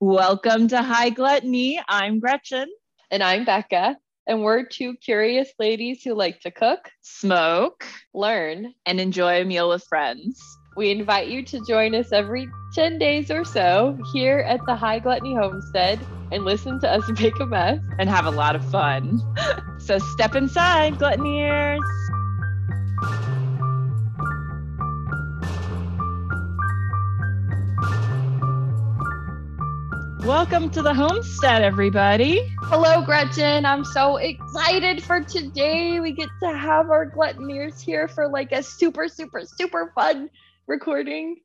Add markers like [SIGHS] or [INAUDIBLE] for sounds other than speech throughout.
Welcome to High Gluttony. I'm Gretchen. And I'm Becca. And we're two curious ladies who like to cook, Smoke learn. and enjoy a meal with friends. We invite you to join us every 10 days or so here at the High Gluttony Homestead and listen to us [LAUGHS] make a mess. and have a lot of fun. [LAUGHS] so step inside, gluttoniers. Welcome to the homestead, everybody. Hello, Gretchen. I'm so excited for today. We get to have our gluttoniers here for like a super, super, super fun recording.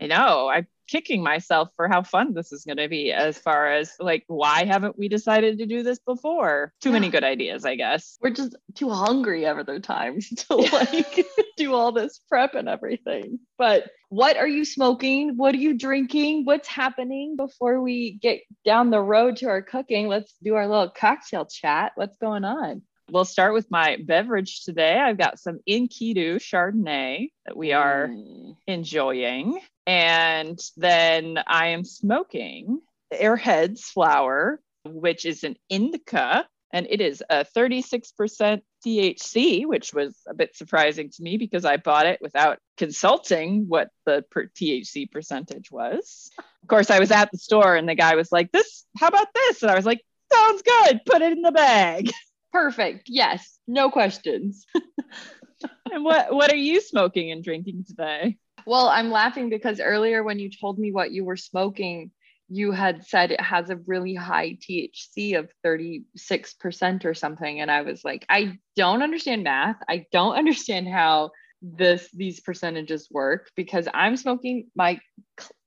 I know I'm kicking myself for how fun this is going to be, as far as like, why haven't we decided to do this before? Too many good ideas, I guess. We're just too hungry other times [LAUGHS] to [LAUGHS] like do all this prep and everything. But what are you smoking? What are you drinking? What's happening before we get down the road to our cooking? Let's do our little cocktail chat. What's going on? We'll start with my beverage today. I've got some Enkidu Chardonnay that we are Mm. enjoying. And then I am smoking Airheads flower, which is an indica, and it is a 36% THC, which was a bit surprising to me because I bought it without consulting what the per THC percentage was. Of course, I was at the store and the guy was like, This, how about this? And I was like, Sounds good, put it in the bag. [LAUGHS] Perfect. Yes. No questions. [LAUGHS] and what, what are you smoking and drinking today? Well, I'm laughing because earlier when you told me what you were smoking, you had said it has a really high THC of 36% or something. And I was like, I don't understand math. I don't [LAUGHS] understand how this these percentages work because I'm smoking my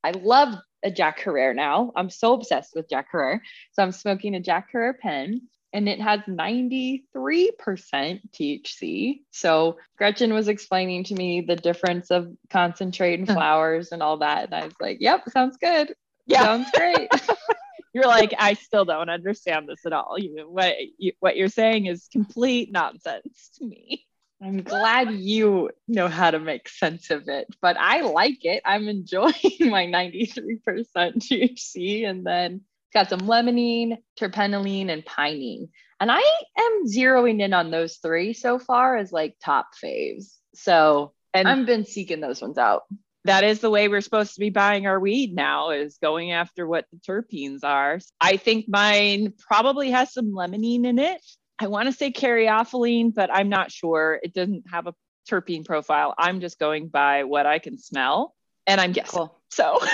I love a Jack Herer now. I'm so obsessed with Jack Herer. So I'm smoking a Jack Herer pen and it has 93% THC. So Gretchen was explaining to me the difference of concentrate and flowers and all that. And I was like, yep, sounds good. Yeah. Sounds great. [LAUGHS] you're like i still don't understand this at all you what you, what you're saying is complete nonsense to me I'm glad you know how to make sense of it, but I like it. I'm enjoying [LAUGHS] my 93% THC and then it's got some limonene, terpinolene, and pinene. And I am zeroing in on those three so far as like top faves. So and I've been seeking those ones out. That is the way we're supposed to be buying our weed now is going after what the terpenes are i think mine probably has some limonene in it i want to say caryophyllene but i'm not sure it doesn't have a terpene profile i'm just going by what i can smell and i'm guessing Cool. so [LAUGHS]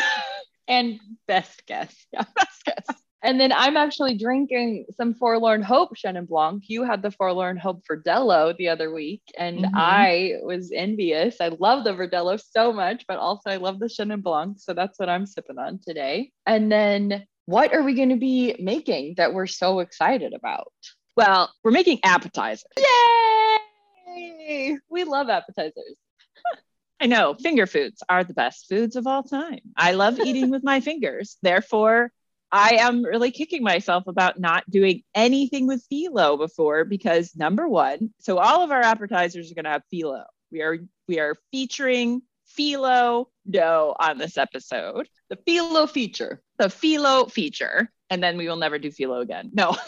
And best guess. Yeah, [LAUGHS] best guess. And then I'm actually drinking some Forlorn Hope Chenin Blanc. You had the Forlorn Hope Verdelho the other week, and Mhm. I was envious. I love the Verdelho so much, but also I love the Chenin Blanc. So that's what I'm sipping on today. And then what are we going to be making that we're so excited about? well we're making appetizers Yay! We love appetizers. [LAUGHS] I know finger foods are the best foods of all time. I love eating with my [LAUGHS] fingers. Therefore, I am really kicking myself about not doing anything with phyllo before because number one, so all of our appetizers are going to have phyllo. We are we are featuring phyllo dough on this episode, The phyllo feature. the phyllo feature, and then we will never do phyllo again. No. [LAUGHS] [LAUGHS]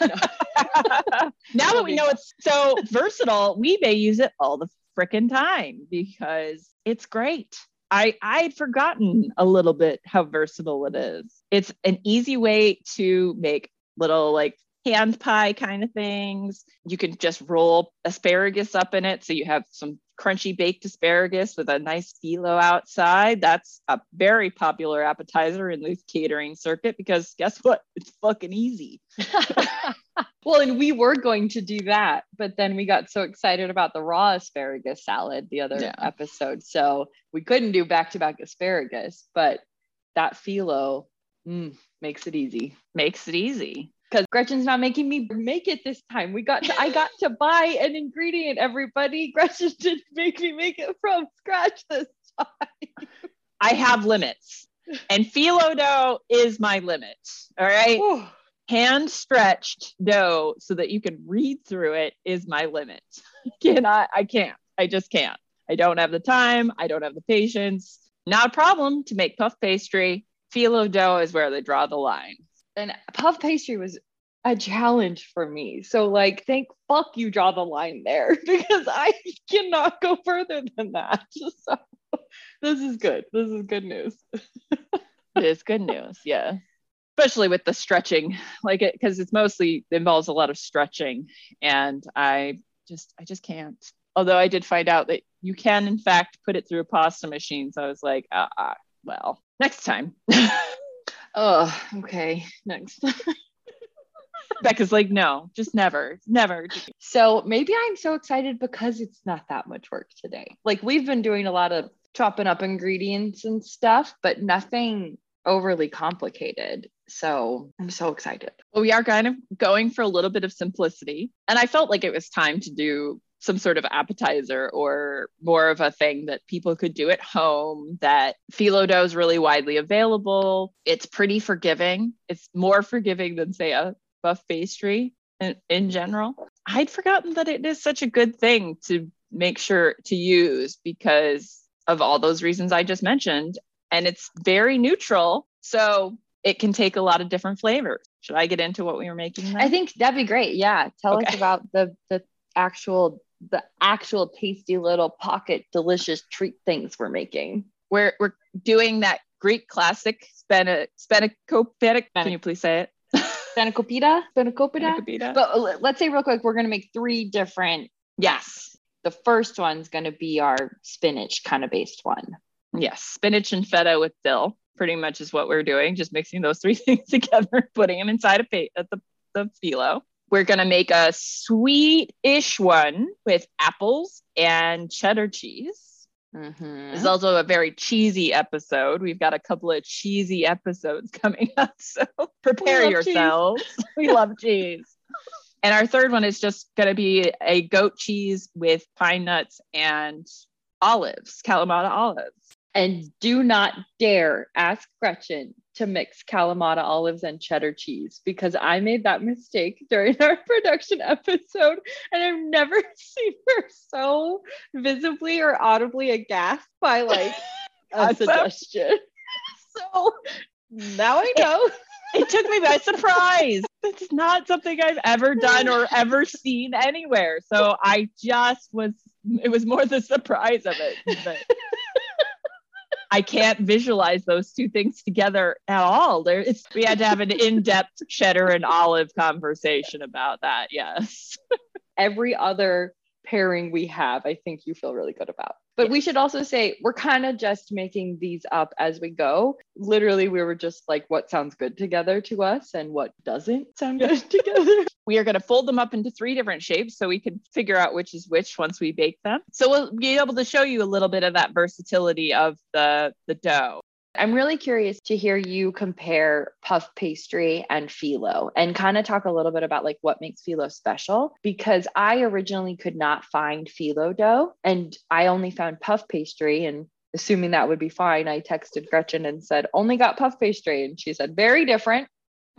now that we know it's so versatile, we may use it all the frickin' time because it's great. I I'd forgotten a little bit how versatile it is. It's an easy way to make little like hand pie kind of things. You can just roll asparagus up in it so you have some crunchy baked asparagus with a nice phyllo outside. That's a very popular appetizer in the catering circuit because guess what? It's fucking easy. [LAUGHS] well, and we were going to do that, but then we got so excited about the raw asparagus salad the other Yeah. episode. So we couldn't do back to back asparagus, but that phyllo mm, makes it easy. Makes it easy. Because Gretchen's not making me make it this time. We got to, I got to [LAUGHS] buy an ingredient, everybody. Gretchen didn't make me make it from scratch this time. I have limits. And phyllo dough is my limit. All right. Whew. Hand stretched dough so that you can read through it is my limit. [LAUGHS] Cannot, I can't. I just can't. I don't have the time. I don't have the patience. Not a problem to make puff pastry. Phyllo dough is where they draw the line. And puff pastry was a challenge for me. So like thank fuck you draw the line there [LAUGHS] because I cannot go further than that. [LAUGHS] So this is good. This is good news. [LAUGHS] it is good news. Yeah. Especially with the stretching, like it because it's mostly involves a lot of stretching. And I just I just can't. Although I did find out that you can in fact put it through a pasta machine. So I was like, uh, uh well, next time. Oh, okay. Next. [LAUGHS] Becca's like, no, just never, never. So maybe I'm so excited because it's not that much work today. Like we've been doing a lot of chopping up ingredients and stuff, but nothing overly complicated. So I'm so excited. Well, we are kind of going for a little bit of simplicity. And I felt like it was time to do some sort of appetizer or more of a thing that people could do at home that phyllo dough is really widely available it's pretty forgiving it's more forgiving than say a puff pastry in, in general. I'd forgotten that it is such a good thing to make sure to use because of all those reasons I just mentioned. And it's very neutral. So it can take a lot of different flavors. Should I get into what we were making? Then? I think that'd be great. Yeah. Tell okay. us about the the actual the actual tasty little pocket delicious treat things we're making. We're we're doing that Greek classic spena. Can you please say it? Spanakopita, spanakopita. But uh, let's say real quick, we're going to make three different. Yes. The first one's going to be our spinach kind of based one. Yes, spinach and feta with dill. Pretty much is what we're doing. Just mixing those three [LAUGHS] things together, putting them inside a pa- at the the phyllo. We're gonna make a sweet-ish one with apples and cheddar cheese Mm-hmm. It's also a very cheesy episode. We've got a couple of cheesy episodes [LAUGHS] coming up. So prepare we yourselves. [LAUGHS] we love cheese. [LAUGHS] And our third one is just going to be a goat cheese with pine nuts and olives, Kalamata olives. And do not dare ask Gretchen to mix Kalamata olives and cheddar cheese because I made that mistake during our [LAUGHS] production episode and I've never [LAUGHS] seen her so visibly or audibly aghast by like [LAUGHS] a suggestion. so now I know. It, it took me by surprise. It's not something I've ever done or ever seen anywhere. So I just was, it was more the surprise of it. But I can't visualize those two things together at all. There, it's we had to have an in-depth cheddar and olive conversation about that. Yes. Every other pairing we have, I think you feel really good about. But we should also say we're kind of just making these up as we go. Literally, we were just like, what sounds good together to us and what doesn't sound good [LAUGHS] together. We are going to fold them up into three different shapes so we can figure out which is which once we bake them. So we'll be able to show you a little bit of that versatility of the, the dough. I'm really curious to hear you compare puff pastry and phyllo and kind of talk a little bit about like what makes phyllo special because I originally could not find phyllo dough and I only found puff pastry and assuming that would be fine I texted Gretchen and said only got puff pastry and she said very different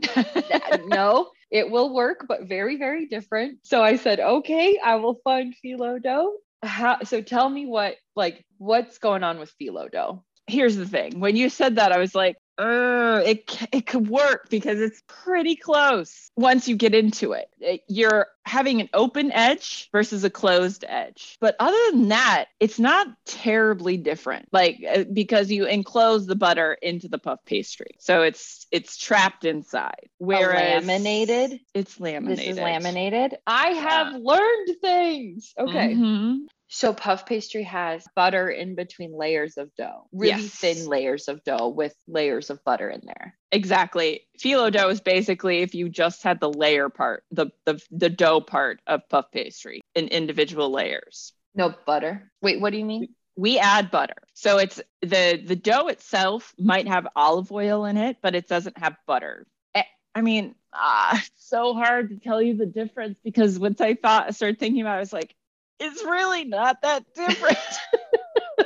[LAUGHS] [LAUGHS] no it will work but very very different. So I said okay I will find phyllo dough. How, so tell me what like what's going on with phyllo dough? Here's the thing. When you said that i was like it it could work because it's pretty close once you get into it. it. You're having an open edge versus a closed edge. But other than that, it's not terribly different. Like uh, because you enclose the butter into the puff pastry. So it's it's trapped inside. Whereas laminated, it's laminated. This is laminated. I have yeah. learned things. Okay. Mm-hmm. So puff pastry has butter in between layers of dough, really yes. thin layers of dough with layers of butter in there. Exactly. Phyllo dough is basically if you just had the layer part, the the, the dough part of puff pastry in individual layers. No butter. Wait, what do you mean? We add butter. So it's the the dough itself might have olive oil in it, but it doesn't have butter. Eh, I mean, ah, so hard to tell you the difference because once I thought I started thinking about it, I was like, it's really not that different. [LAUGHS]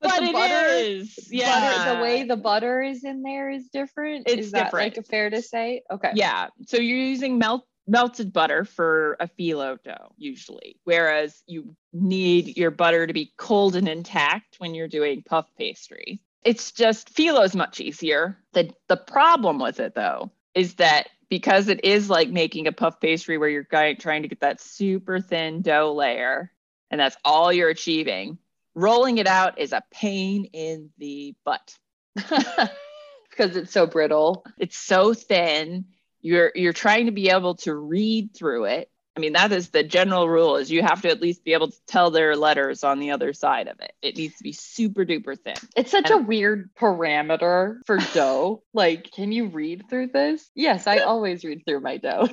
but it butter, is. Yeah. Butter, the way the butter is in there is different. It's is different. like fair to say? Okay. Yeah. So you're using melt melted butter for a phyllo dough usually, whereas you need your butter to be cold and intact when you're doing puff pastry. It's just phyllo is much easier. The the problem with it though is that because it is like making a puff pastry where you're trying to get that super thin dough layer and that's all you're achieving. Rolling it out is a pain in the butt. [LAUGHS] because it's so brittle. It's so thin. You're you're trying to be able to read through it. I mean, that is the general rule is you have to at least be able to tell their letters on the other side of it. It needs to be super duper thin. It's such and- a weird parameter for [LAUGHS] dough. like, can you read through this? Yes, I always read through my dough.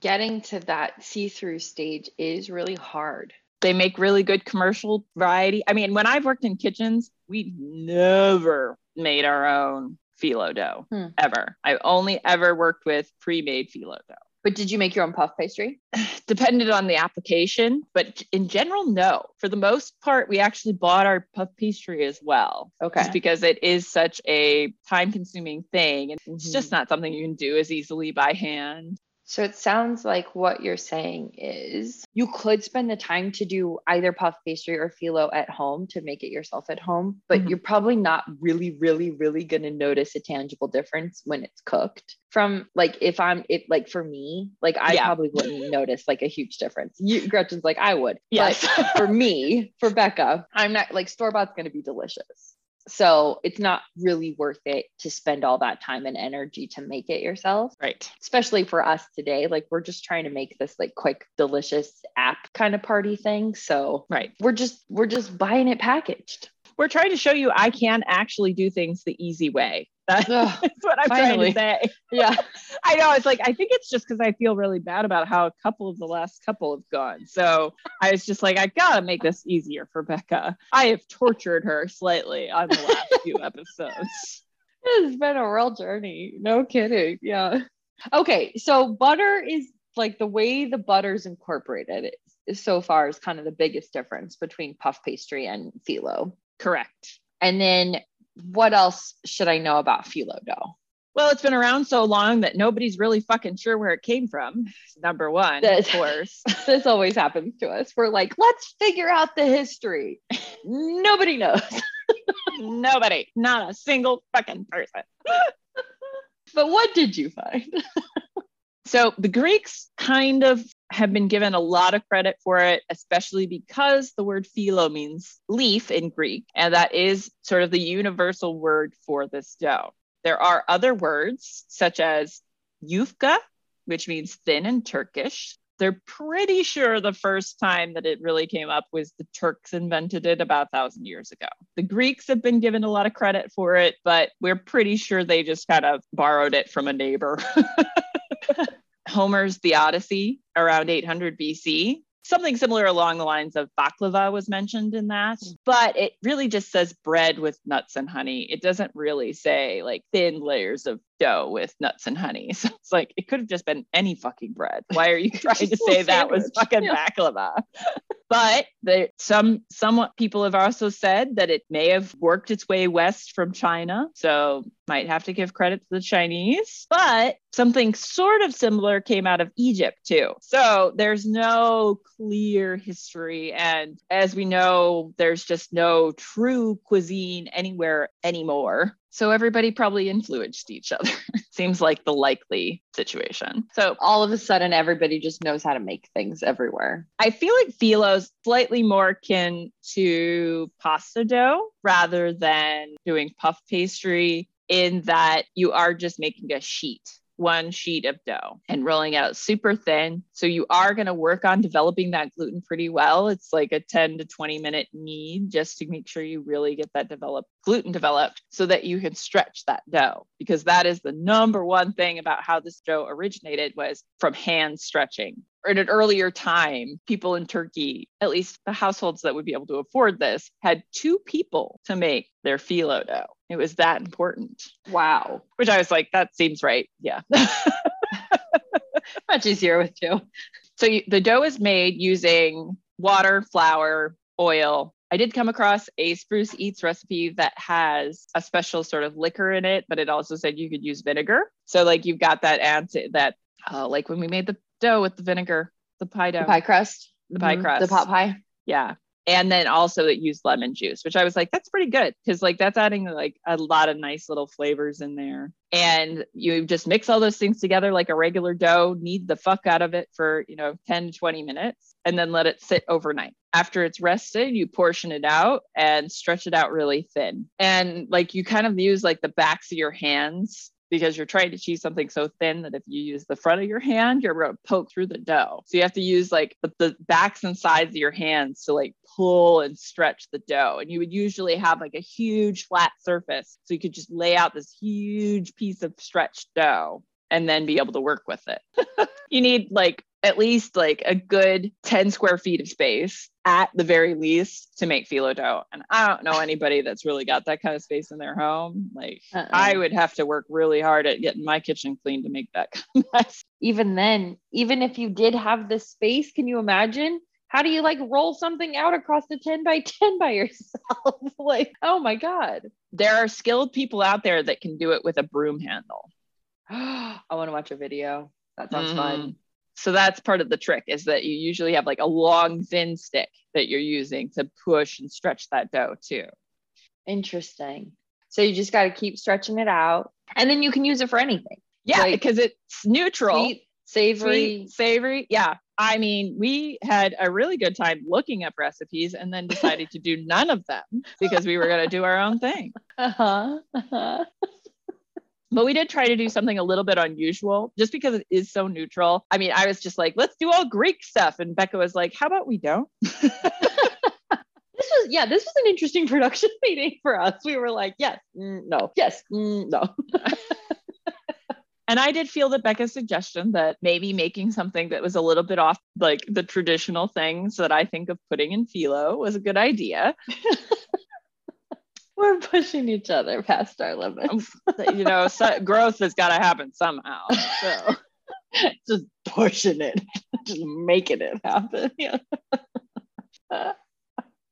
Getting to that see-through stage is really hard. They make really good commercial variety. I mean, when I've worked in kitchens, we never made our own phyllo dough hmm. ever. I've only ever worked with pre-made phyllo dough. But did you make your own puff pastry? [SIGHS] Depended on the application, but in general, no. For the most part, we actually bought our puff pastry as well. Okay. Just because it is such a time consuming thing. And mm-hmm. it's just mm-hmm. not something you can do as easily by hand. So it sounds like what you're saying is you could spend the time to do either puff pastry or phyllo at home to make it yourself at home, but mm-hmm. you're probably not really, really, really going to notice a tangible difference when it's cooked. From like, if I'm, if like for me, like I yeah. probably wouldn't [LAUGHS] notice like a huge difference. You, Gretchen's like, I would. Yes. But for me, [LAUGHS] for Becca, I'm not like store bought's going to be delicious. So it's not really worth it to spend all that time and energy to make it yourself. Right. Especially for us today. Like we're just trying to make this like quick, delicious app kind of party thing. So right. We're just we're just buying it packaged. We're trying to show you I can actually do things the easy way. That's [LAUGHS] what I'm finally. trying to say. [LAUGHS] Yeah. [LAUGHS] I know. It's like, I think it's just because I feel really bad about how a couple of the last couple have gone. So I was just like, I got to make this easier for Becca. I have tortured her slightly on the last few episodes. It's been a real journey. No kidding. Yeah. Okay. So butter is like the way the butter's incorporated is, so far is kind of the biggest difference between puff pastry and phyllo. Correct. And then what else should I know about phyllo dough? Well, it's been around so long that nobody's really fucking sure where it came from. Number one, this, of course. [LAUGHS] this always happens to us. We're like, let's figure out the history. Nobody knows. [LAUGHS] Nobody, not a single fucking person. but what did you find? [LAUGHS] so the Greeks kind of have been given a lot of credit for it, especially because the word phyllo means leaf in Greek, and that is sort of the universal word for this dough. There are other words such as yufka, which means thin in Turkish. They're pretty sure the first time that it really came up was the Turks invented it about a thousand years ago. The Greeks have been given a lot of credit for it, but we're pretty sure they just kind of borrowed it from a neighbor. [LAUGHS] [LAUGHS] Homer's The Odyssey around 800 BC. Something similar along the lines of baklava was mentioned in that, but it really just says bread with nuts and honey. It doesn't really say like thin layers of dough with nuts and honey. [LAUGHS] So it's like it could have just been any fucking bread. Why are you [LAUGHS] trying to say that was fucking yeah. baklava? But the, some somewhat people have also said that it may have worked its way west from China. So might have to give credit to the Chinese, but something sort of similar came out of Egypt too. So there's no clear history. And as we know, there's just no true cuisine anywhere anymore. So everybody probably influenced each other. [LAUGHS] Seems like the likely situation. So all of a sudden, everybody just knows how to make things everywhere. I feel like phyllo's slightly more akin to pasta dough rather than doing puff pastry in that you are just making a sheet one sheet of dough and rolling out super thin. So you are going to work on developing that gluten pretty well. It's like a 10 to 20 minute knead just to make sure you really get that developed gluten developed so that you can stretch that dough because that is the number one thing about how this dough originated was from hand stretching at an earlier time, people in Turkey, at least the households that would be able to afford this, had two people to make their phyllo dough. It was that important. Wow. Which I was like, that seems right. Yeah. [LAUGHS] Much easier with two. So you, the dough is made using water, flour, oil. I did come across a Spruce Eats recipe that has a special sort of liquor in it, but it also said you could use vinegar. So like you've got that anti that uh, like when we made the dough with the vinegar, the pie dough, the pie crust, the pie mm-hmm. crust, the pot pie. Yeah. And then also it used lemon juice which i was like that's pretty good because like that's adding like a lot of nice little flavors in there. And you just mix all those things together like a regular dough knead the fuck out of it for you know 10 20 minutes and then let it sit overnight. After it's rested you portion it out and stretch it out really thin. And like you kind of use like the backs of your hands because you're trying to cheese something so thin that if you use the front of your hand, you're going to poke through the dough. So you have to use like the, the, backs and sides of your hands to like pull and stretch the dough. And you would usually have like a huge flat surface. So you could just lay out this huge piece of stretched dough and then be able to work with it. [LAUGHS] you need like at least like a good 10 square feet of space at the very least to make phyllo dough. And I don't know anybody that's really got that kind of space in their home. Like uh-uh. I would have to work really hard at getting my kitchen clean to make that [LAUGHS] mess. Even then, even if you did have the space, can you imagine? How do you like roll something out across the 10 by [LAUGHS] 10 by yourself? [LAUGHS] like, oh my God. There are skilled people out there that can do it with a broom handle. [GASPS] I want to watch a video. That sounds mm. fun so that's part of the trick is that you usually have like a long thin stick that you're using to push and stretch that dough too. Interesting. So you just got to keep stretching it out and then you can use it for anything. Yeah like because it's neutral. sweet, savory. Sweet, savory yeah. I mean we had a really good time looking up recipes and then decided to do none of them because we were going to do our own thing. [LAUGHS] Uh-huh, uh-huh but we did try to do something a little bit unusual just because it is so neutral. I mean, I was just like, let's do all Greek stuff. And Becca was like, how about we don't? [LAUGHS] this was, yeah, this was an interesting production [LAUGHS] meeting for us. We were like, yes, mm, no, yes, mm, no. and I did feel that Becca's suggestion that maybe making something that was a little bit off like the traditional things that I think of putting in phyllo was a good idea. [LAUGHS] [LAUGHS] We're pushing each other past our limits. [LAUGHS] Um, you know, so growth has got to happen somehow. So [LAUGHS] just pushing it, just making it happen. Yeah.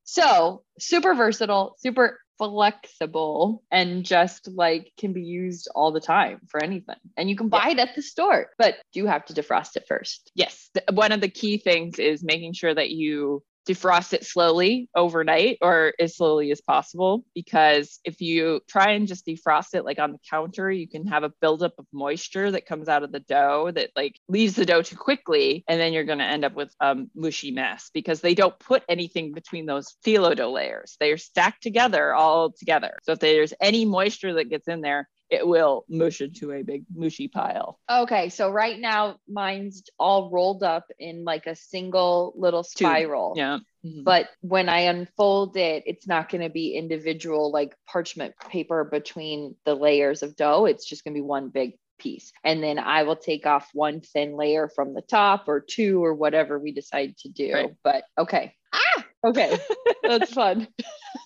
so super versatile, super flexible, and just like can be used all the time for anything. And you can buy yeah. it at the store, but you have to defrost it first. Yes. One of the key things is making sure that you defrost it slowly overnight or as slowly as possible because if you try and just defrost it like on the counter you can have a buildup of moisture that comes out of the dough that like leaves the dough too quickly and then you're going to end up with a um, mushy mess because they don't put anything between those phyllo dough layers. They are stacked together all together. So if there's any moisture that gets in there it will mush into a big mushy pile. Okay, so right now mine's all rolled up in like a single little spiral. Tube. Yeah. Mm-hmm. But when I unfold it, it's not going to be individual like parchment paper between the layers of dough. It's just going to be one big piece. And then I will take off one thin layer from the top or two or whatever we decide to do. Right. But okay. Ah, okay. That's [LAUGHS] fun.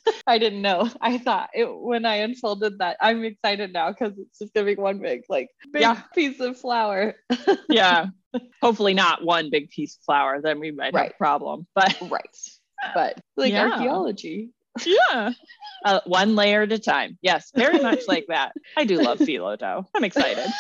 [LAUGHS] I didn't know. I thought it when I unfolded that. I'm excited now because it's just gonna be one big, like big yeah. piece of flour. [LAUGHS] yeah. Hopefully not one big piece of flour. Then we might right. have a problem. But right. But like yeah. archaeology. Yeah. Uh, one layer at a time. Yes, very much like that. I do love phyllo dough. I'm excited.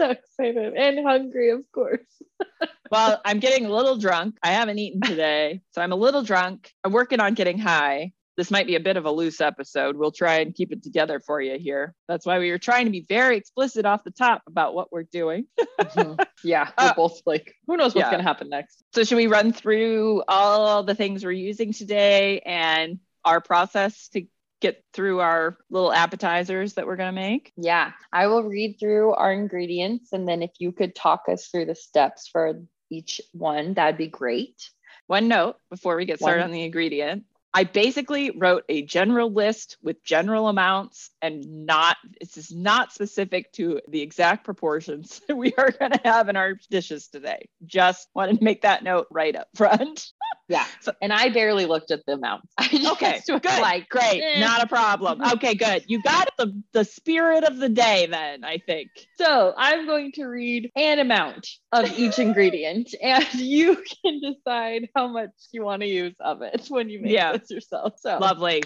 So excited and hungry, of course. [LAUGHS] well, I'm getting a little drunk. I haven't eaten today, so I'm a little drunk. I'm working on getting high. This might be a bit of a loose episode. We'll try and keep it together for you here. That's why we were trying to be very explicit off the top about what we're doing. [LAUGHS] mm-hmm. Yeah, we're uh, both like, who knows what's yeah. going to happen next? So, should we run through all the things we're using today and our process to get through our little appetizers that we're going to make? Yeah, I will read through our ingredients and then if you could talk us through the steps for each one, that'd be great. One note before we get started one. on the ingredient I basically wrote a general list with general amounts and not, this is not specific to the exact proportions [LAUGHS] we are going to have in our dishes today. Just wanted to make that note right up front. [LAUGHS] Yeah. So, and I barely looked at the amounts. [LAUGHS] okay. Good. Like, great. Eh. Not a problem. [LAUGHS] Okay, good. You got the, the spirit of the day then, I think. So I'm going to read an amount of each [LAUGHS] ingredient and you can decide how much you want to use of it when you make yeah. this yourself. So lovely.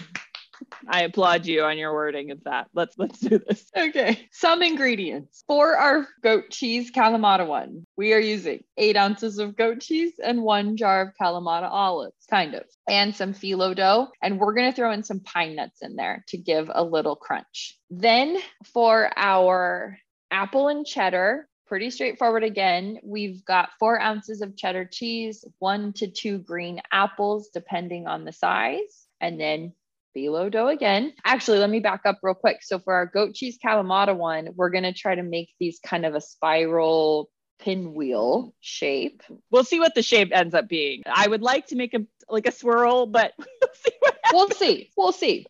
I applaud you on your wording of that. Let's let's do this. Okay. Some ingredients for our goat cheese Kalamata one. We are using eight ounces of goat cheese and one jar of Kalamata olives, kind of, and some phyllo dough. And we're gonna throw in some pine nuts in there to give a little crunch. Then for our apple and cheddar, pretty straightforward again. We've got four ounces of cheddar cheese, one to two green apples, depending on the size, and then phyllo dough again. Actually, let me back up real quick. So for our goat cheese Kalamata one, we're going to try to make these kind of a spiral pinwheel shape. We'll see what the shape ends up being. I would like to make a like a swirl, but [LAUGHS] we'll see We'll see. We'll see.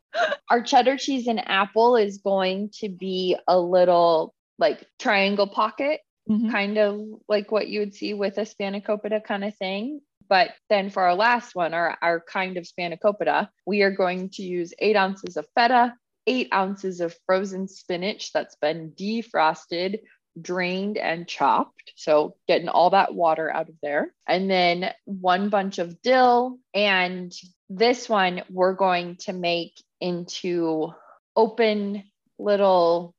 Our cheddar cheese and apple is going to be a little like triangle pocket, mm-hmm. kind of like what you would see with a spanakopita kind of thing. But then for our last one, our, our kind of spanakopita, we are going to use eight ounces of feta, eight ounces of frozen spinach that's been defrosted, drained, and chopped. So getting all that water out of there. And then one bunch of dill. And this one we're going to make into open little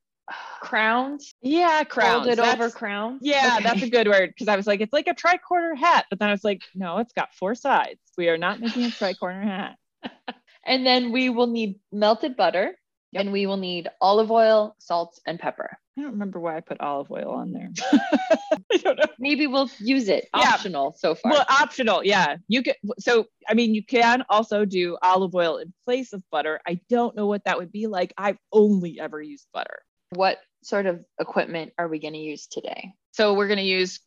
crowns. Yeah, crowns. Folded over crowns. Yeah, okay. that's a good word because I was like, it's like a tricorner hat, but then I was like, no, it's got four sides. We are not making a tricorner hat. [LAUGHS] and then we will need melted butter, yep. and we will need olive oil, salt, and pepper. I don't remember why I put olive oil on there. [LAUGHS] [LAUGHS] I don't know. Maybe we'll use it. Yeah. Optional so far. Well, optional. Yeah. You can. So, I mean, you can also do olive oil in place of butter. I don't know what that would be like. I've only ever used butter. What sort of equipment are we going to use today? So we're going to use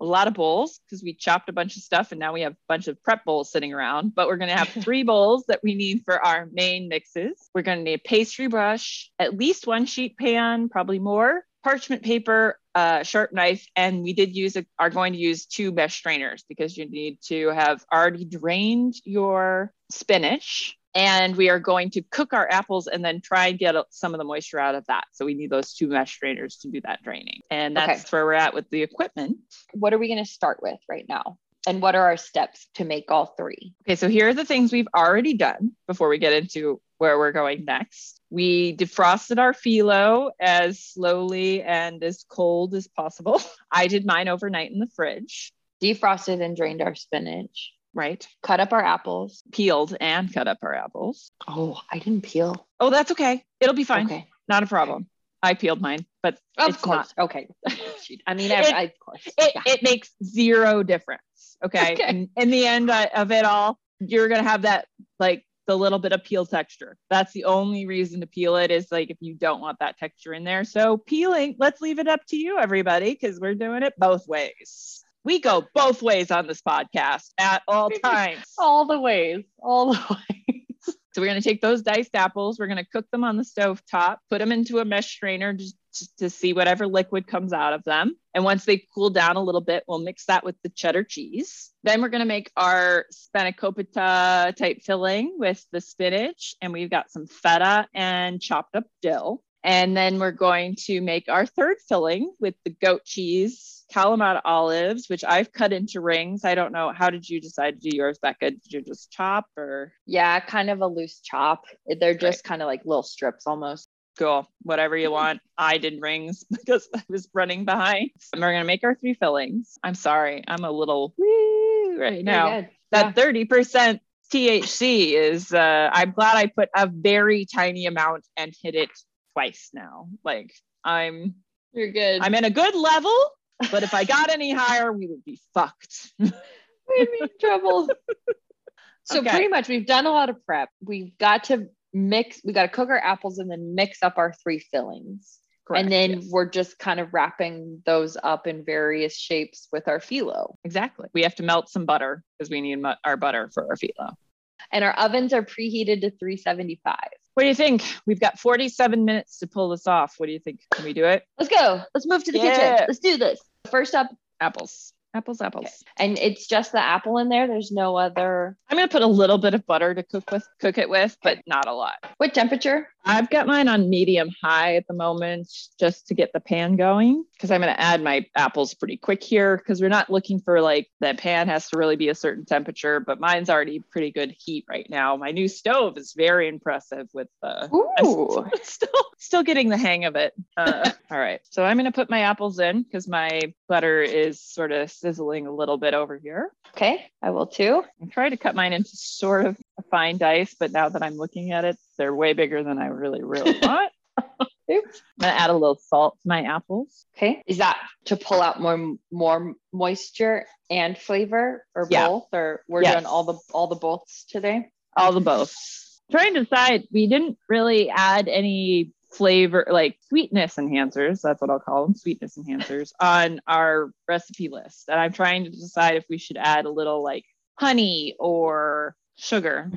a lot of bowls because we chopped a bunch of stuff and now we have a bunch of prep bowls sitting around. But we're going to have [LAUGHS] three bowls that we need for our main mixes. We're going to need a pastry brush, at least one sheet pan, probably more, parchment paper, a sharp knife, and we did use a, are going to use two mesh strainers because you need to have already drained your spinach and we are going to cook our apples and then try and get some of the moisture out of that. So we need those two mesh strainers to do that draining. And that's okay. where we're at with the equipment. What are we going to start with right now? And what are our steps to make all three? Okay, so here are the things we've already done before we get into where we're going next. We defrosted our phyllo as slowly and as cold as possible. [LAUGHS] I did mine overnight in the fridge. Defrosted and drained our spinach. Right. Cut up our apples. Peeled and cut up our apples. Oh, I didn't peel. Oh, that's okay. It'll be fine. Okay. Not a problem. I peeled mine, but of course. Not. Okay. I mean, [LAUGHS] I, it, I, of course. It, yeah. it makes zero difference. Okay. [LAUGHS] okay. And in the end uh, of it all, you're going to have that like the little bit of peel texture. That's the only reason to peel it is like if you don't want that texture in there. So peeling, let's leave it up to you, everybody, because we're doing it both ways we go both ways on this podcast at all times. all the ways, all the [LAUGHS] ways. So we're going to take those diced apples, we're going to cook them on the stove top, put them into a mesh strainer just, to see whatever liquid comes out of them. And once they cool down a little bit, we'll mix that with the cheddar cheese. Then we're going to make our spanakopita type filling with the spinach, and we've got some feta and chopped up dill. And then we're going to make our third filling with the goat cheese, Kalamata olives, which I've cut into rings. I don't know. How did you decide to do yours, Becca? Did you just chop or? Yeah, kind of a loose chop. They're just right. kind of like little strips almost. Cool. Whatever you [LAUGHS] want. I did rings [LAUGHS] because I was running behind. And we're going to make our three fillings. I'm sorry. I'm a little woo right now. That 30% THC is, uh, I'm glad I put a very tiny amount and hit it twice now. Like I'm you're good. I'm in a good level, but if I got any higher, we would be fucked. [LAUGHS] We'd be in trouble. [LAUGHS] so okay. pretty much we've done a lot of prep. We've got to mix, we got to cook our apples and then mix up our three fillings. Correct, and then yes. we're just kind of wrapping those up in various shapes with our phyllo. Exactly. We have to melt some butter because we need our butter for our phyllo. And our ovens are preheated to 375. What do you think? We've got 47 minutes to pull this off. What do you think? Can we do it? Let's go. Let's move to the yeah. kitchen. Let's do this. First up, apples. Apples, apples. Okay. And it's just the apple in there. There's no other. I'm gonna put a little bit of butter to cook with, cook it with, but not a lot. What temperature I've got mine on medium high at the moment just to get the pan going because I'm going to add my apples pretty quick here because we're not looking for like the pan has to really be a certain temperature, but mine's already pretty good heat right now. My new stove is very impressive with the Ooh. [LAUGHS] Still still getting the hang of it. Uh, [LAUGHS] all right. So I'm going to put my apples in because my butter is sort of sizzling a little bit over here. Okay, I will too. I'm trying to cut mine into sort of fine dice, but now that I'm looking at it, they're way bigger than I really, really [LAUGHS] want. Oops. I'm gonna add a little salt to my apples. Okay. Is that to pull out more more moisture and flavor or Yeah. both? Or we're Yes. doing all the all the boths today? All the both. Trying to decide, we didn't really add any flavor, like sweetness enhancers, that's what I'll call them, sweetness enhancers, [LAUGHS] on our recipe list. And I'm trying to decide if we should add a little like honey or sugar.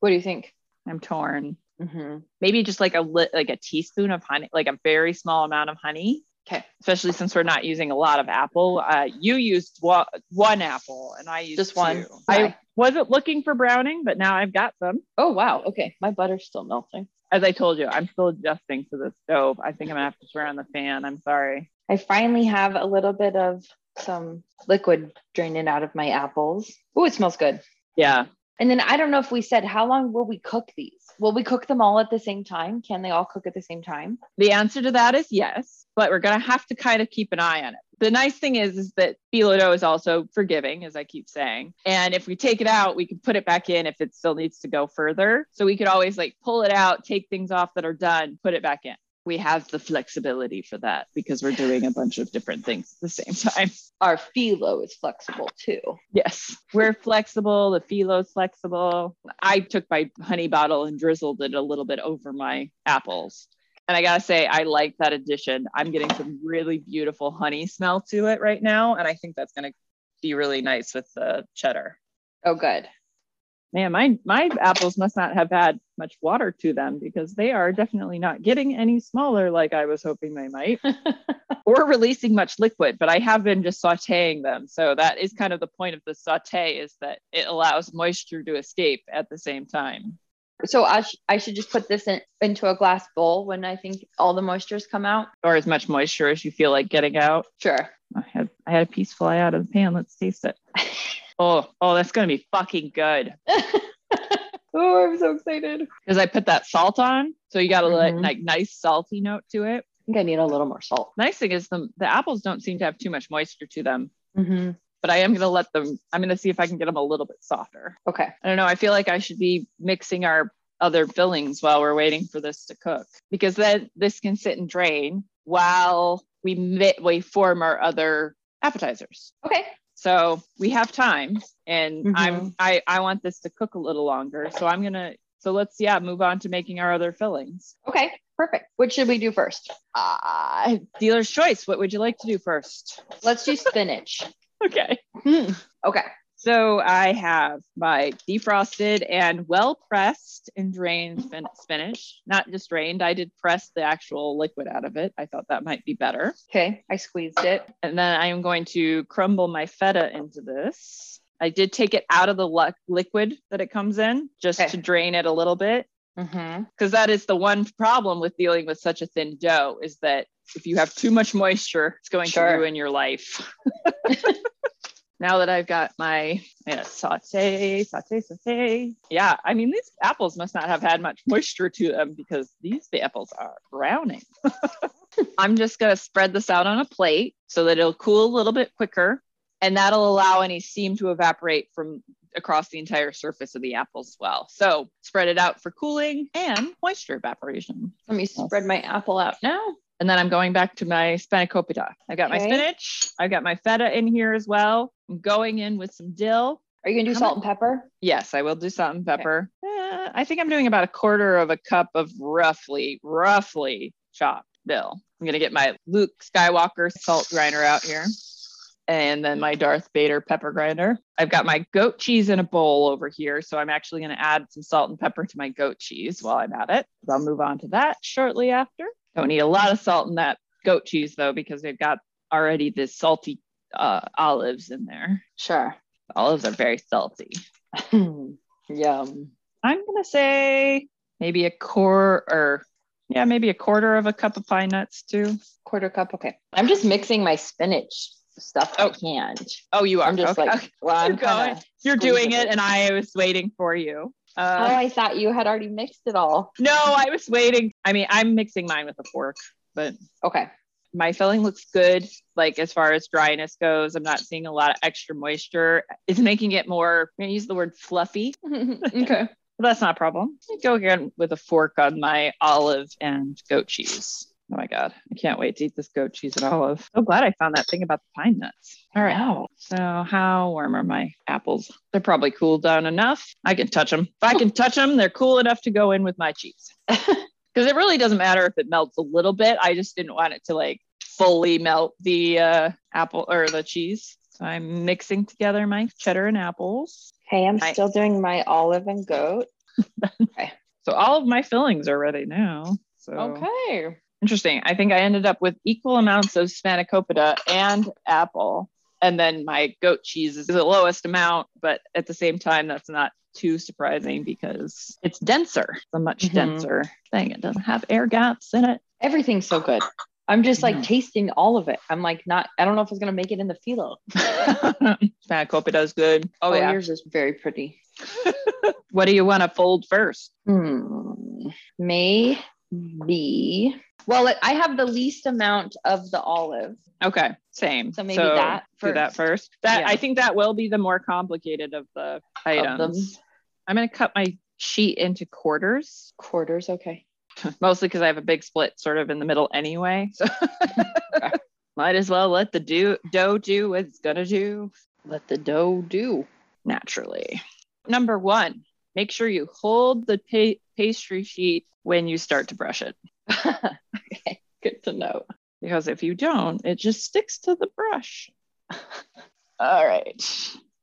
What do you think? I'm torn. Mm-hmm. Maybe just like a lit, like a teaspoon of honey, like a very small amount of honey. Okay. especially since we're not using a lot of apple. Uh, you used one, one apple, and I used Just one. two. I wasn't looking for browning, but now I've got some. Oh wow. Okay. My butter's still melting. As I told you, I'm still adjusting to the stove. I think I'm gonna have to turn on the fan. I'm sorry. I finally have a little bit of some liquid draining out of my apples. Oh, it smells good. Yeah, And then I don't know if we said how long will we cook these? Will we cook them all at the same time? Can they all cook at the same time? the answer to that is yes, but we're gonna have to kind of keep an eye on it. The nice thing is, is that dough is also forgiving, as I keep saying. And if we take it out, we can put it back in if it still needs to go further. So we could always like pull it out, take things off that are done, put it back in. We have the flexibility for that because we're doing a bunch of different things at the same time. [LAUGHS] Our phyllo is flexible too. Yes, we're flexible. The phyllo's flexible. I took my honey bottle and drizzled it a little bit over my apples. And I gotta say, I like that addition. I'm getting some really beautiful honey smell to it right now. And I think that's gonna be really nice with the cheddar. Oh, good. Man, my my apples must not have had much water to them because they are definitely not getting any smaller like I was hoping they might, [LAUGHS] or releasing much liquid. But I have been just sautéing them, so that is kind of the point of the sauté is that it allows moisture to escape at the same time. so I, sh- I should just put this in, into a glass bowl when I think all the moistures come out. or as much moisture as you feel like getting out. Sure. I had I had a piece fly out of the pan. Let's taste it. [LAUGHS] Oh, oh, that's gonna be fucking good [LAUGHS] oh, I'm so excited. Because I put that salt on, so you got a Mhm. like nice salty note to it. I think I need a little more salt. Nice thing is the the apples don't seem to have too much moisture to them, Mm-hmm. but I am gonna let them. I'm gonna see if I can get them a little bit softer. Okay. I don't know. I feel like I should be mixing our other fillings while we're waiting for this to cook because then this can sit and drain while we we form our other appetizers. Okay. So we have time and Mhm. I'm I, I want this to cook a little longer. So I'm gonna so let's yeah move on to making our other fillings. Okay. Perfect. What should we do first? Uh, dealer's choice. What would you like to do first? Let's do spinach. [LAUGHS] Okay. Okay. So I have my defrosted and well pressed and drained spin- spinach. Not just drained, I did press the actual liquid out of it. I thought that might be better. Okay. I squeezed it. And then I am going to crumble my feta into this. I did take it out of the liquid that it comes in just Okay. to drain it a little bit. Mm-hmm. Because that is the one problem with dealing with such a thin dough is that if you have too much moisture, it's going Sure. to ruin your life. [LAUGHS] now that I've got my yeah, saute, saute, saute. Yeah, I mean, these apples must not have had much moisture to them because these apples are browning. [LAUGHS] I'm just going to spread this out on a plate so that it'll cool a little bit quicker. And that'll allow any steam to evaporate from across the entire surface of the apple as well. So spread it out for cooling and moisture evaporation. Let me spread my apple out now. And then I'm going back to my spanakopita. I've got my spinach. I've got my feta in here as well. I'm going in with some dill. Are you gonna do How salt and pepper? Yes, I will do salt and pepper. Eh, I think I'm doing about a quarter of a cup of roughly, roughly chopped dill. I'm gonna get my Luke Skywalker salt grinder out here. And then my Darth Vader pepper grinder. I've got my goat cheese in a bowl over here. So I'm actually going to add some salt and pepper to my goat cheese while I'm at it. I'll move on to that shortly after. Don't need a lot of salt in that goat cheese though, because they've got already this salty uh, olives in there. Sure. Olives are very salty. [CLEARS THROAT] Yum. I'm gonna say maybe a core or Yeah, maybe a quarter of a cup of pine nuts too. Quarter cup. Okay. I'm just mixing my spinach stuff Oh. by hand. Oh, you are. I'm just Okay. like, well, [LAUGHS] I'm You're going. You're doing squeezing it, and I was waiting for you. Oh, Uh, I thought you had already mixed it all. no, I was waiting. I mean, I'm mixing mine with a fork, but Okay. my filling looks good. Like as far as dryness goes, I'm not seeing a lot of extra moisture. It's making it more. I'm gonna use the word fluffy, [LAUGHS] [LAUGHS] okay. but that's not a problem. Go again with a fork on my olive and goat cheese. Oh my god, I can't wait to eat this goat cheese and olive. So glad I found that thing about the pine nuts. All right. Wow. So how warm are my apples? They're probably cooled down enough. I can touch them. If I can touch them, they're cool enough to go in with my cheese. [LAUGHS] Because it really doesn't matter if it melts a little bit. I just didn't want it to like fully melt the uh, apple or the cheese. So I'm mixing together my cheddar and apples. Hey, I'm I- still doing my olive and goat. [LAUGHS] Okay. So all of my fillings are ready now. So Okay. Interesting. I think I ended up with equal amounts of spanakopita and apple. And then my goat cheese is the lowest amount, but at the same time, that's not too surprising because it's denser. It's a much Mhm. denser thing. It doesn't have air gaps in it. Everything's so good. I'm just like Mhm. tasting all of it. I'm like not. I don't know if it's gonna make it in the phyllo. [LAUGHS] [LAUGHS] Spanakopita is good. Oh, yeah. yours is very pretty. [LAUGHS] What do you want to fold first? Hmm. Maybe. Well, I have the least amount of the olive. Okay, same. So maybe that do that first. first. That Yeah. I think that will be the more complicated of the items. I'm going to cut my sheet into quarters, Quarters. Okay. [LAUGHS] mostly because I have a big split sort of in the middle anyway. So [LAUGHS] might as well let the do- dough do what it's gonna do Let the dough do. naturally. Number one, make sure you hold the pa- pastry sheet when you start to brush it. [LAUGHS] okay. Good to know. Because if you don't, it just sticks to the brush. [LAUGHS] All right.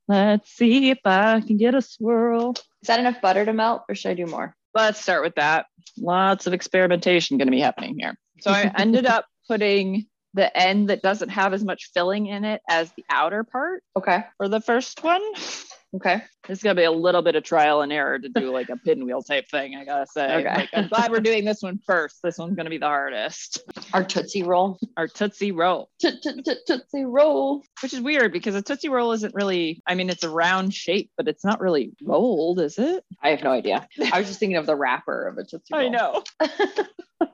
Let's see if I can get a swirl. Is that enough butter to melt, or should I do more? Let's start with that. Lots of experimentation going to be happening here. So I [LAUGHS] ended up putting the end that doesn't have as much filling in it as the outer part Okay. for the first one. Okay. It's going to be a little bit of trial and error to do like a pinwheel type thing, I got to say. Okay. Like, I'm glad we're doing this one first. This one's going to be the hardest. Our Tootsie Roll. Our Tootsie Roll, Tootsie Roll. which is weird because a Tootsie Roll isn't really, I mean, it's a round shape, but it's not really rolled, is it? I have no idea. I was just thinking of the wrapper of a Tootsie Roll. I know. [LAUGHS]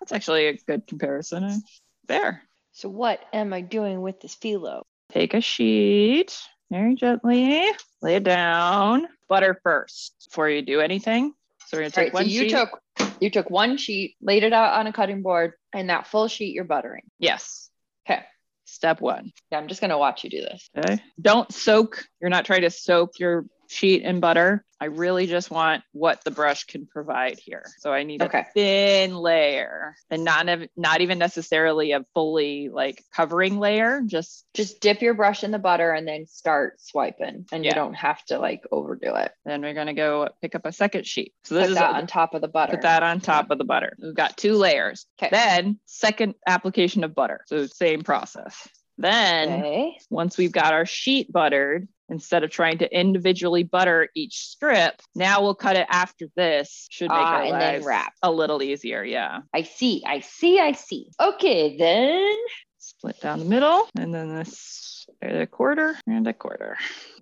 That's actually a good comparison. There. So what am I doing with this phyllo? Take a sheet very gently, lay it down. Butter first before you do anything. So we're gonna take right, so you sheet. took you took one sheet, laid it out on a cutting board, and that full sheet you're buttering. yes. Okay. Step one. Yeah, I'm just gonna watch you do this. Okay. Don't soak. You're not trying to soak your sheet and butter. I really just want what the brush can provide here. So I need Okay. a thin layer and not not even necessarily a fully like covering layer. Just Just dip your brush in the butter and then start swiping, and Yeah. you don't have to like overdo it. then we're gonna go pick up a second sheet. So this Put is that on top of the butter. Put that on top of the butter. We've got two layers. Okay. Then second application of butter. So same process. Then Okay. once we've got our sheet buttered, instead of trying to individually butter each strip, now we'll cut it after this. Should make Ah, our and then wrap. a little easier. Yeah. I see. I see. I see. Okay, then. Split down the middle and then this a quarter and a quarter.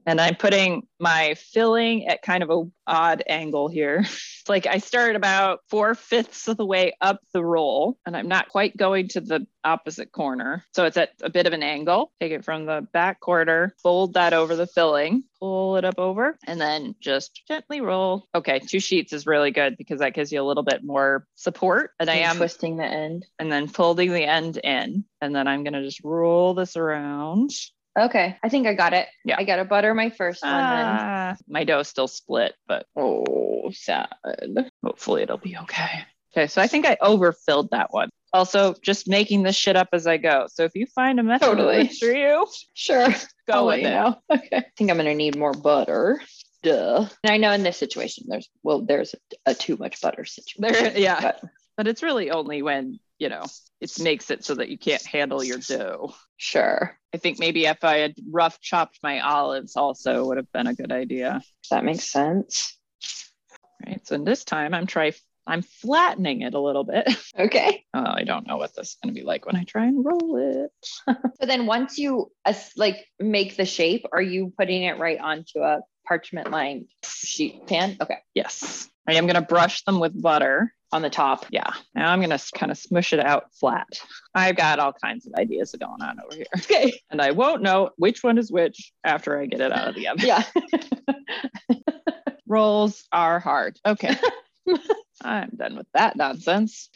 And I'm putting my filling at kind of a odd angle here. [LAUGHS] Like I start about four fifths of the way up the roll, and I'm not quite going to the opposite corner. So it's at a bit of an angle. Take it from the back quarter, fold that over the filling, pull it up over, and then just gently roll. Okay, two sheets is really good because that gives you a little bit more support. And I am twisting the end. and then folding the end in. And then I'm gonna just roll this around. Okay, I think I got it. Yeah. I gotta butter my first one. Ah, my dough's still split, but Oh, sad. hopefully it'll be okay. Okay, so I think I overfilled that one. Also, just making this shit up as I go. So if you find a method Totally. that for you, Sure. go I'll with it. know. Okay. I think I'm gonna need more butter. Duh. And I know in this situation, there's well, there's a, a too much butter situation. There, yeah, But but it's really only when you know it makes it so that you can't handle your dough. sure, I think maybe if I had rough chopped my olives, also would have been a good idea. that makes sense. Right. So in this time I'm try I'm flattening it a little bit. [LAUGHS] Okay. Oh, I don't know what this is going to be like when I try and roll it. [LAUGHS] So then once you uh, like make the shape, are you putting it right onto a parchment lined sheet pan? Okay. Yes. I am going to brush them with butter. On the top. Yeah. Now I'm going to kind of smush it out flat. I've got all kinds of ideas going on over here. Okay. [LAUGHS] And I won't know which one is which after I get it out of the oven. Yeah. [LAUGHS] Rolls are hard. Okay. [LAUGHS] I'm done with that nonsense.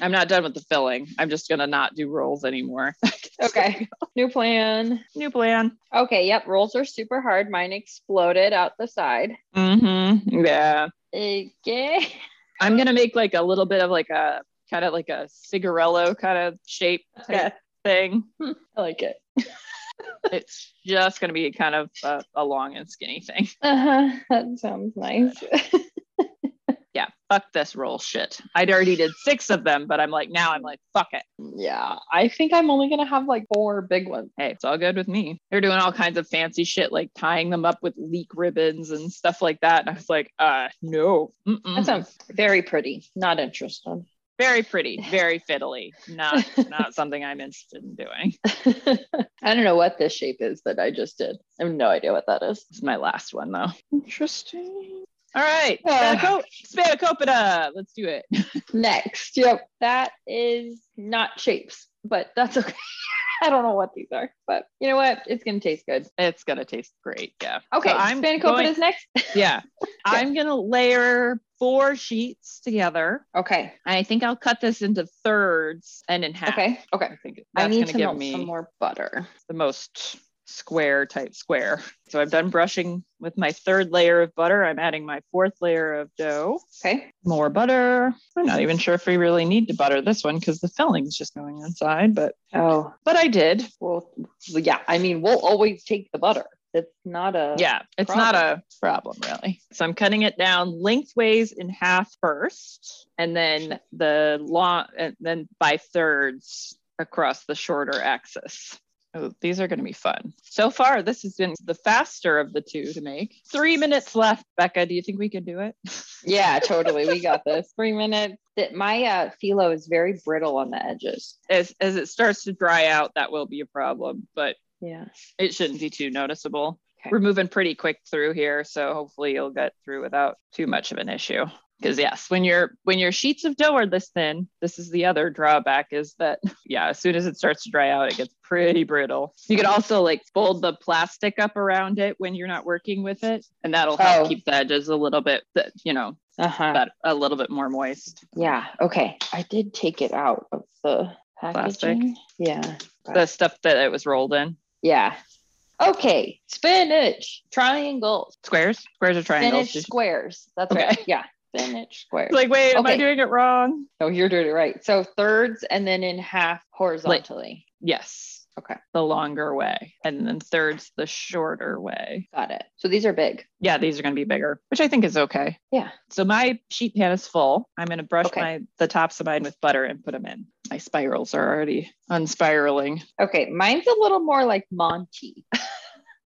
I'm not done with the filling. I'm just going to not do rolls anymore. okay. New plan. New plan. Okay. Yep. Rolls are super hard. Mine exploded out the side. Mm-hmm. Yeah. Okay. I'm going to make like a little bit of like a kind of like a cigarello kind of shape Okay. thing. I like it. [LAUGHS] It's just going to be kind of a, a long and skinny thing. Uh-huh. That sounds nice. Fuck this roll shit. I'd already did six of them, but I'm like, now I'm like, fuck it. yeah. I think I'm only gonna have like four big ones. Hey, it's all good with me. They're doing all kinds of fancy shit, like tying them up with leek ribbons and stuff like that. And I was like, uh, no. Mm-mm. That sounds very pretty. Not interested. very pretty, [LAUGHS] very fiddly. Not not something I'm interested in doing. [LAUGHS] I don't know what this shape is that I just did. I have no idea what that is. It's my last one though. Interesting. All right, Uh. Spanakopita. Let's do it. [LAUGHS] Next, yep, that is not shapes, but that's okay. [LAUGHS] I don't know what these are, but you know what? It's gonna taste good. It's gonna taste great. Yeah. Okay, So I'm Spanakopita is next. [LAUGHS] Yeah. I'm gonna layer four sheets together. Okay, I think I'll cut this into thirds and in half. okay, okay. I think I that's need gonna to give melt me some more butter. the most square type square. So I've done brushing with my third layer of butter. I'm adding my fourth layer of dough. Okay, More butter. I'm not even sure if we really need to butter this one because the filling's just going inside, but oh, but I did. well, yeah. I mean, we'll always take the butter. It's not a Yeah, it's not a problem really. So I'm cutting it down lengthways in half first, and then the long, and then by thirds across the shorter axis. These are going to be fun. So far, this has been the faster of the two to make. Three minutes left, Becca. Do you think we can do it? [LAUGHS] Yeah, totally. We got this. Three minutes. My uh, phyllo is very brittle on the edges. As as it starts to dry out, that will be a problem, but Yeah. it shouldn't be too noticeable. Okay. We're moving pretty quick through here, so hopefully you'll get through without too much of an issue. Because yes, when your when your sheets of dough are this thin, this is the other drawback is that [LAUGHS] yeah, as soon as it starts to dry out, it gets pretty brittle. You could also like fold the plastic up around it when you're not working with it, and that'll help Oh. keep the edges a little bit, you know, Uh huh. that a little bit more moist. Yeah. Okay. I did take it out of the Plastic? packaging. Yeah. The stuff that it was rolled in. Yeah. Okay. Spinach triangles. Squares, squares or triangles. Spinach squares. That's Okay. right. Yeah. Spinach squares. Like, wait, am I doing it wrong? oh, you're doing it right. So thirds and then in half horizontally. Yes. Okay. The longer way. And then thirds the shorter way. Got it. So these are big. Yeah, these are going to be bigger, which I think is okay. Yeah. So my sheet pan is full. I'm going to brush Okay. my the tops of mine with butter and put them in. My spirals are already unspiraling. Okay. Mine's a little more like Monty [LAUGHS]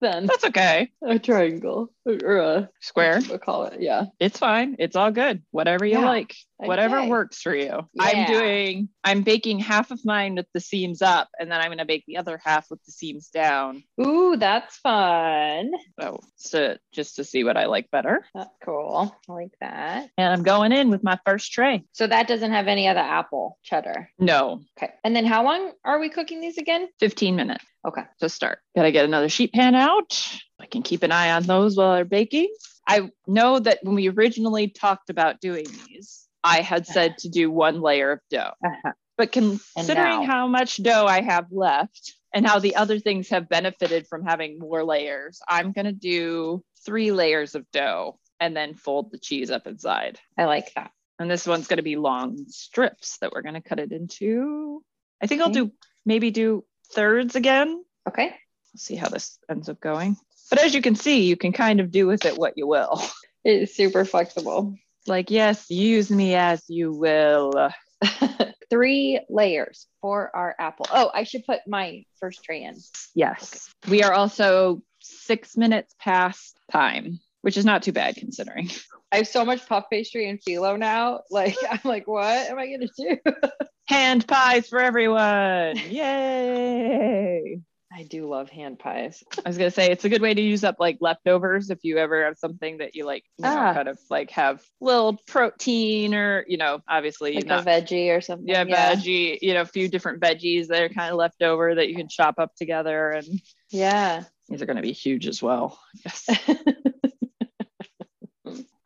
than That's okay. a triangle or a Square. we'll call it. Yeah. It's fine. It's all good. Whatever you Yeah. like. Whatever works for you. Yeah. I'm doing I'm baking half of mine with the seams up and then I'm going to bake the other half with the seams down. Ooh, that's fun. So, so just to see what I like better. That's cool. I like that. And I'm going in with my first tray. So that doesn't have any other apple cheddar. No, Okay. And then how long are we cooking these again? 15 minutes Okay. to start. Gotta get another sheet pan out. I can keep an eye on those while they're baking. I know that when we originally talked about doing these, I had said to do one layer of dough. Uh-huh. But considering how much dough I have left and how the other things have benefited from having more layers, I'm gonna do three layers of dough and then fold the cheese up inside. I like that. And this one's going to be long strips that we're going to cut it into. I think I'll do maybe do thirds again. Okay. We'll see how this ends up going. But as you can see, you can kind of do with it what you will. [LAUGHS] It's super flexible. Like, yes, use me as you will. [LAUGHS] Three layers for our apple. Oh, I should put my first tray in. Yes. We are also six minutes past time, which is not too bad considering. I have so much puff pastry and phyllo now. Like I'm like, what am I gonna do? [LAUGHS] Hand pies for everyone. [LAUGHS] Yay. I do love hand pies. I was gonna say it's a good way to use up like leftovers if you ever have something that you like, you know, Ah. kind of like have little protein or you know, obviously Like not a veggie or something. yeah, veggie, you know, a few different veggies that are kind of left over that you can chop up together and Yeah. these are gonna be huge as well. Yes. [LAUGHS]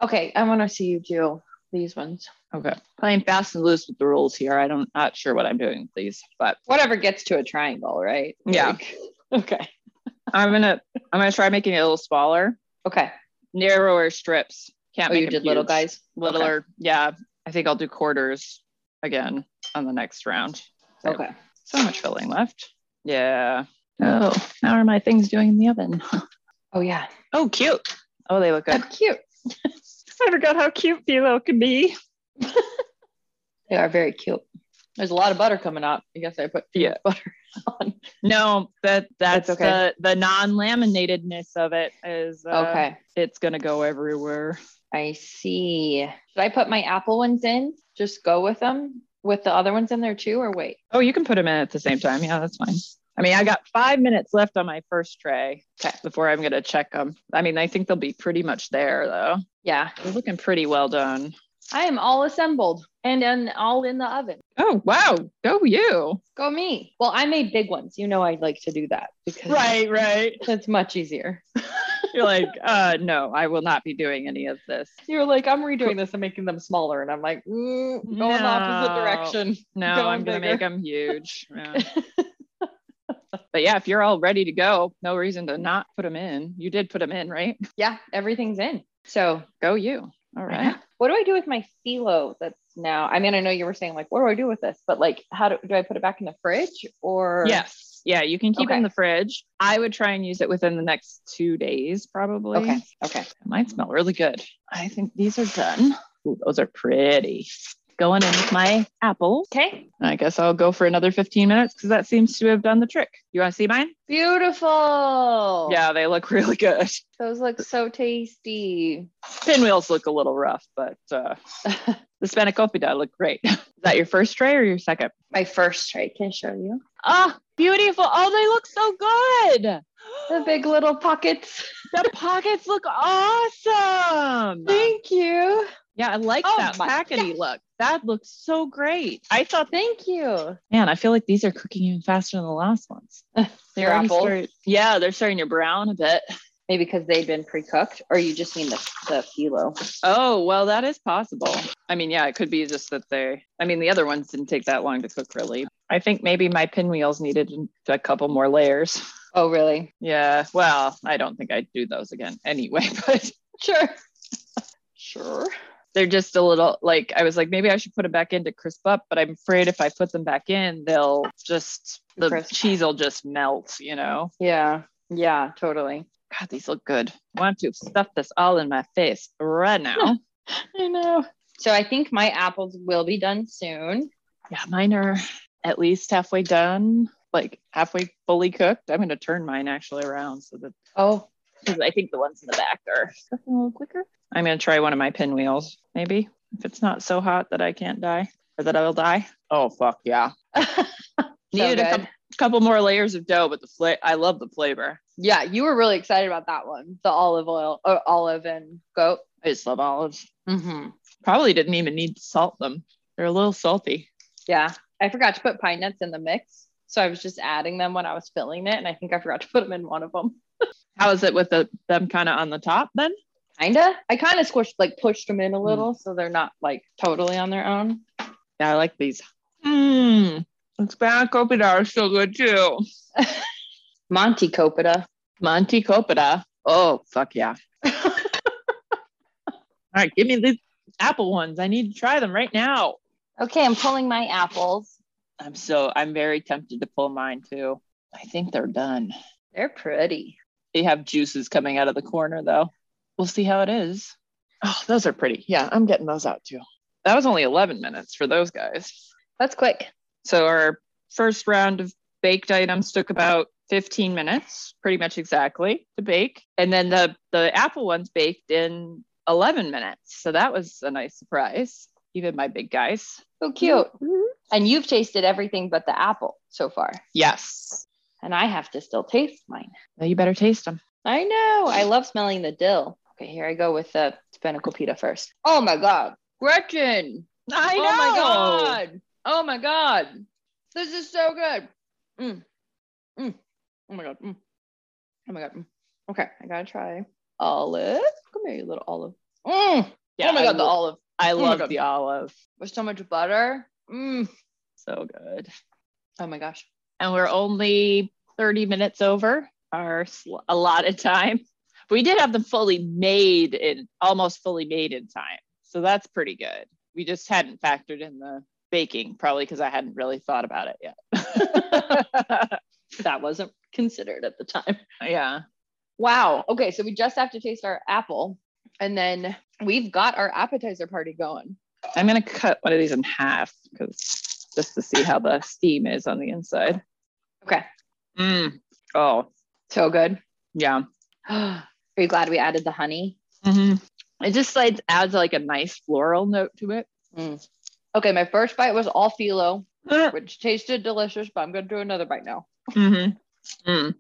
okay, I want to see you do these ones. Okay. Playing fast and loose with the rules here. I don't not sure what I'm doing with these, but Whatever gets to a triangle, right? Yeah. Like- [LAUGHS] okay. I'm gonna I'm gonna try making it a little smaller, Okay. narrower strips. Can't Oh, make you did little guys. littler. Yeah, I think I'll do quarters again on the next round. So, Okay. So much filling left. Yeah. Oh, how are my things doing in the oven? [LAUGHS] Oh yeah. Oh, cute. Oh, they look good. That's cute. [LAUGHS] [LAUGHS] I forgot how cute phyllo can be. [LAUGHS] They are very cute. There's a lot of butter coming out. I guess I put Yeah. butter [LAUGHS] on. No, that that's That's okay. the the non-laminatedness of it is uh, okay. It's gonna go everywhere. I see. Should I put my apple ones in? Just go with them with the other ones in there too, or wait? Oh, you can put them in at the same time. Yeah, that's fine. I mean, I got five minutes left on my first tray before I'm gonna check them. I mean, I think they'll be pretty much there though. Yeah. They're looking pretty well done. I am all assembled and then all in the oven. Oh wow, go you! Go me. Well, I made big ones. You know I like to do that because right. Right. It's much easier. [LAUGHS] You're like, uh, no, I will not be doing any of this. You're like, I'm redoing this and making them smaller. And I'm like, mm, go in the opposite direction. No, Going I'm gonna make them huge. [LAUGHS] Yeah. But yeah, if you're all ready to go, no reason to not put them in. You did put them in, right? [LAUGHS] yeah, everything's in. So Go you. All right. what do I do with my phyllo that's now? I mean, I know you were saying like, what do I do with this? But like, how do, do I put it back in the fridge or? Yes. Yeah, you can keep it in the fridge. I would try and use it within the next two days, probably. Okay. Okay. It might smell really good. I think these are done. Ooh, those are pretty. Going in with my apples. Okay. I guess I'll go for another 15 minutes because that seems to have done the trick. You want to see mine? Beautiful. Yeah, they look [LAUGHS] really good. Those look so tasty. Pinwheels look a little rough, but uh, [LAUGHS] the spanakopita look great. [LAUGHS] Is that your first tray or your second? my first tray. Can I show you? Ah, beautiful. Oh, they look so good. [GASPS] The big little pockets. The pockets look awesome. Thank you. Yeah, I like Oh that my packety look. That looks so great. I thought, Thank you. man, I feel like these are cooking even faster than the last ones. [LAUGHS] they're apples? started- yeah, they're starting to brown a bit. Maybe because they've been pre-cooked, or you just mean the the phyllo. Oh, well, that is possible. I mean, yeah, it could be just that they, I mean, the other ones didn't take that long to cook, really. I think maybe my pinwheels needed a couple more layers. Oh, really? Yeah, well, I don't think I'd do those again anyway, [LAUGHS] but Sure. sure. They're just a little like, I was like, maybe I should put them back in to crisp up, but I'm afraid if I put them back in, they'll just, the Crisp. cheese will just melt, you know? Yeah. Yeah. Totally. God, these look good. I want to stuff this all in my face right [LAUGHS] now. I know. So I think my apples will be done soon. yeah, mine are at least halfway done, like halfway fully cooked. I'm going to turn mine actually around so that Oh, because I think the ones in the back are cooking a little quicker. I'm going to try one of my pinwheels, maybe if it's not so hot that I can't die or that I will die. Oh fuck yeah! [LAUGHS] Needed a couple, couple more layers of dough, but the fla- I love the flavor. yeah, you were really excited about that one, the olive oil, or olive and goat. I just love olives. Mm-hmm. Probably didn't even need to salt them. They're a little salty. Yeah, I forgot to put pine nuts in the mix, so I was just adding them when I was filling it, and I think I forgot to put them in one of them. How is it with the them kind of on the top then? Kinda. I kind of squished, like pushed them in a hmm. little, so they're not like totally on their own. Yeah, I like these. Mmm. Spanakopita are so good too. [LAUGHS] Monty Copita. Monte Copita. Oh, fuck yeah. [LAUGHS] All right, give me these apple ones. I need to try them right now. okay, I'm pulling my apples. I'm so, I'm very tempted to pull mine too. I think they're done. They're pretty. They have juices coming out of the corner though. We'll see how it is. Oh, those are pretty. Yeah, I'm getting those out too. That was only 11 minutes for those guys. That's quick. So our first round of baked items took about 15 minutes, pretty much exactly to bake. And then the the apple ones baked in 11 minutes. So that was a nice surprise, even my big guys. So cute. Mm-hmm. And you've tasted everything but the apple so far. Yes. And I have to still taste mine. Now you better taste them. I know. I love smelling the dill. Okay, here I go with the spanakopita pita first. Oh my God. Gretchen. I know. Oh my God. Oh my God. This is so good. Mm. Mm. Oh my God. Mm. Oh my God. Mm. Okay, I gotta try olive. Come here, you little olive. Mm. Yeah, oh my I God, the olive. I my love the olive. With so much butter. Mm. So good. Oh my gosh. And we're only 30 minutes over our sl- allotted time. We did have them fully made in almost fully made in time. So that's pretty good. We just hadn't factored in the baking, probably because I hadn't really thought about it yet. [LAUGHS] That wasn't considered at the time. yeah. Wow. Okay, so we just have to taste our apple. And then we've got our appetizer party going. I'm going to cut one of these in half because just to see how the steam is on the inside. Okay. Mm. Oh, So good. yeah. [GASPS] Are you glad we added the honey? Mm-hmm. It just like adds like a nice floral note to it. Mm. Okay, my first bite was all phyllo, Mm. which tasted delicious, but I'm gonna do another bite now. Mm-hmm. Mm.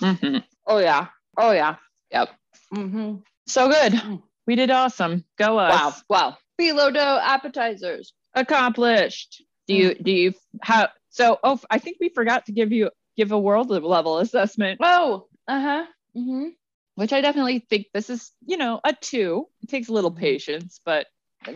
hmm Oh yeah. Oh yeah. Yep. Mm-hmm. So good. Mm. We did awesome. Go us. Wow. Wow. Phyllo dough appetizers. Accomplished. Do you do you how so oh I think we forgot to give you give a world level assessment, Oh. Uh-huh. Mm-hmm. which I definitely think this is, you know, a two. It takes a little patience, but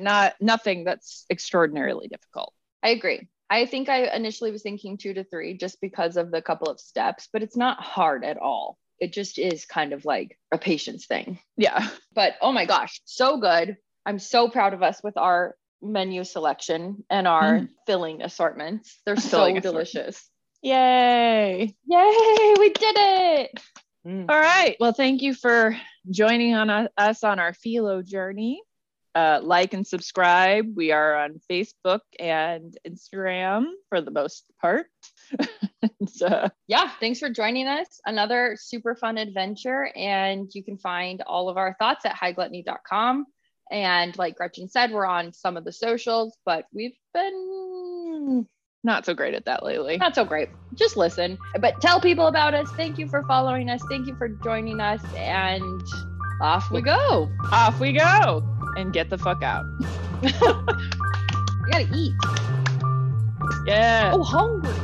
not nothing that's extraordinarily difficult. I agree. I think I initially was thinking two to three just because of the couple of steps, but it's not hard at all. It just is kind of like a patience thing. Yeah. But oh my gosh, so good. I'm so proud of us with our menu selection and our Mm. filling assortments. They're so delicious. Yay. Yay, we did it. All right. Well, thank you for joining on us- us on our phyllo journey. Uh, like and subscribe. We are on Facebook and Instagram for the most part. [LAUGHS] And, uh, Yeah, thanks for joining us. Another super fun adventure. And you can find all of our thoughts at highgluttony.com. And like Gretchen said, we're on some of the socials, but we've been not so great at that lately. not so great. Just listen, but tell people about us. Thank you for following us. Thank you for joining us. And off we go. Off we go and get the fuck out. [LAUGHS] We gotta eat. Yeah. Oh, hungry.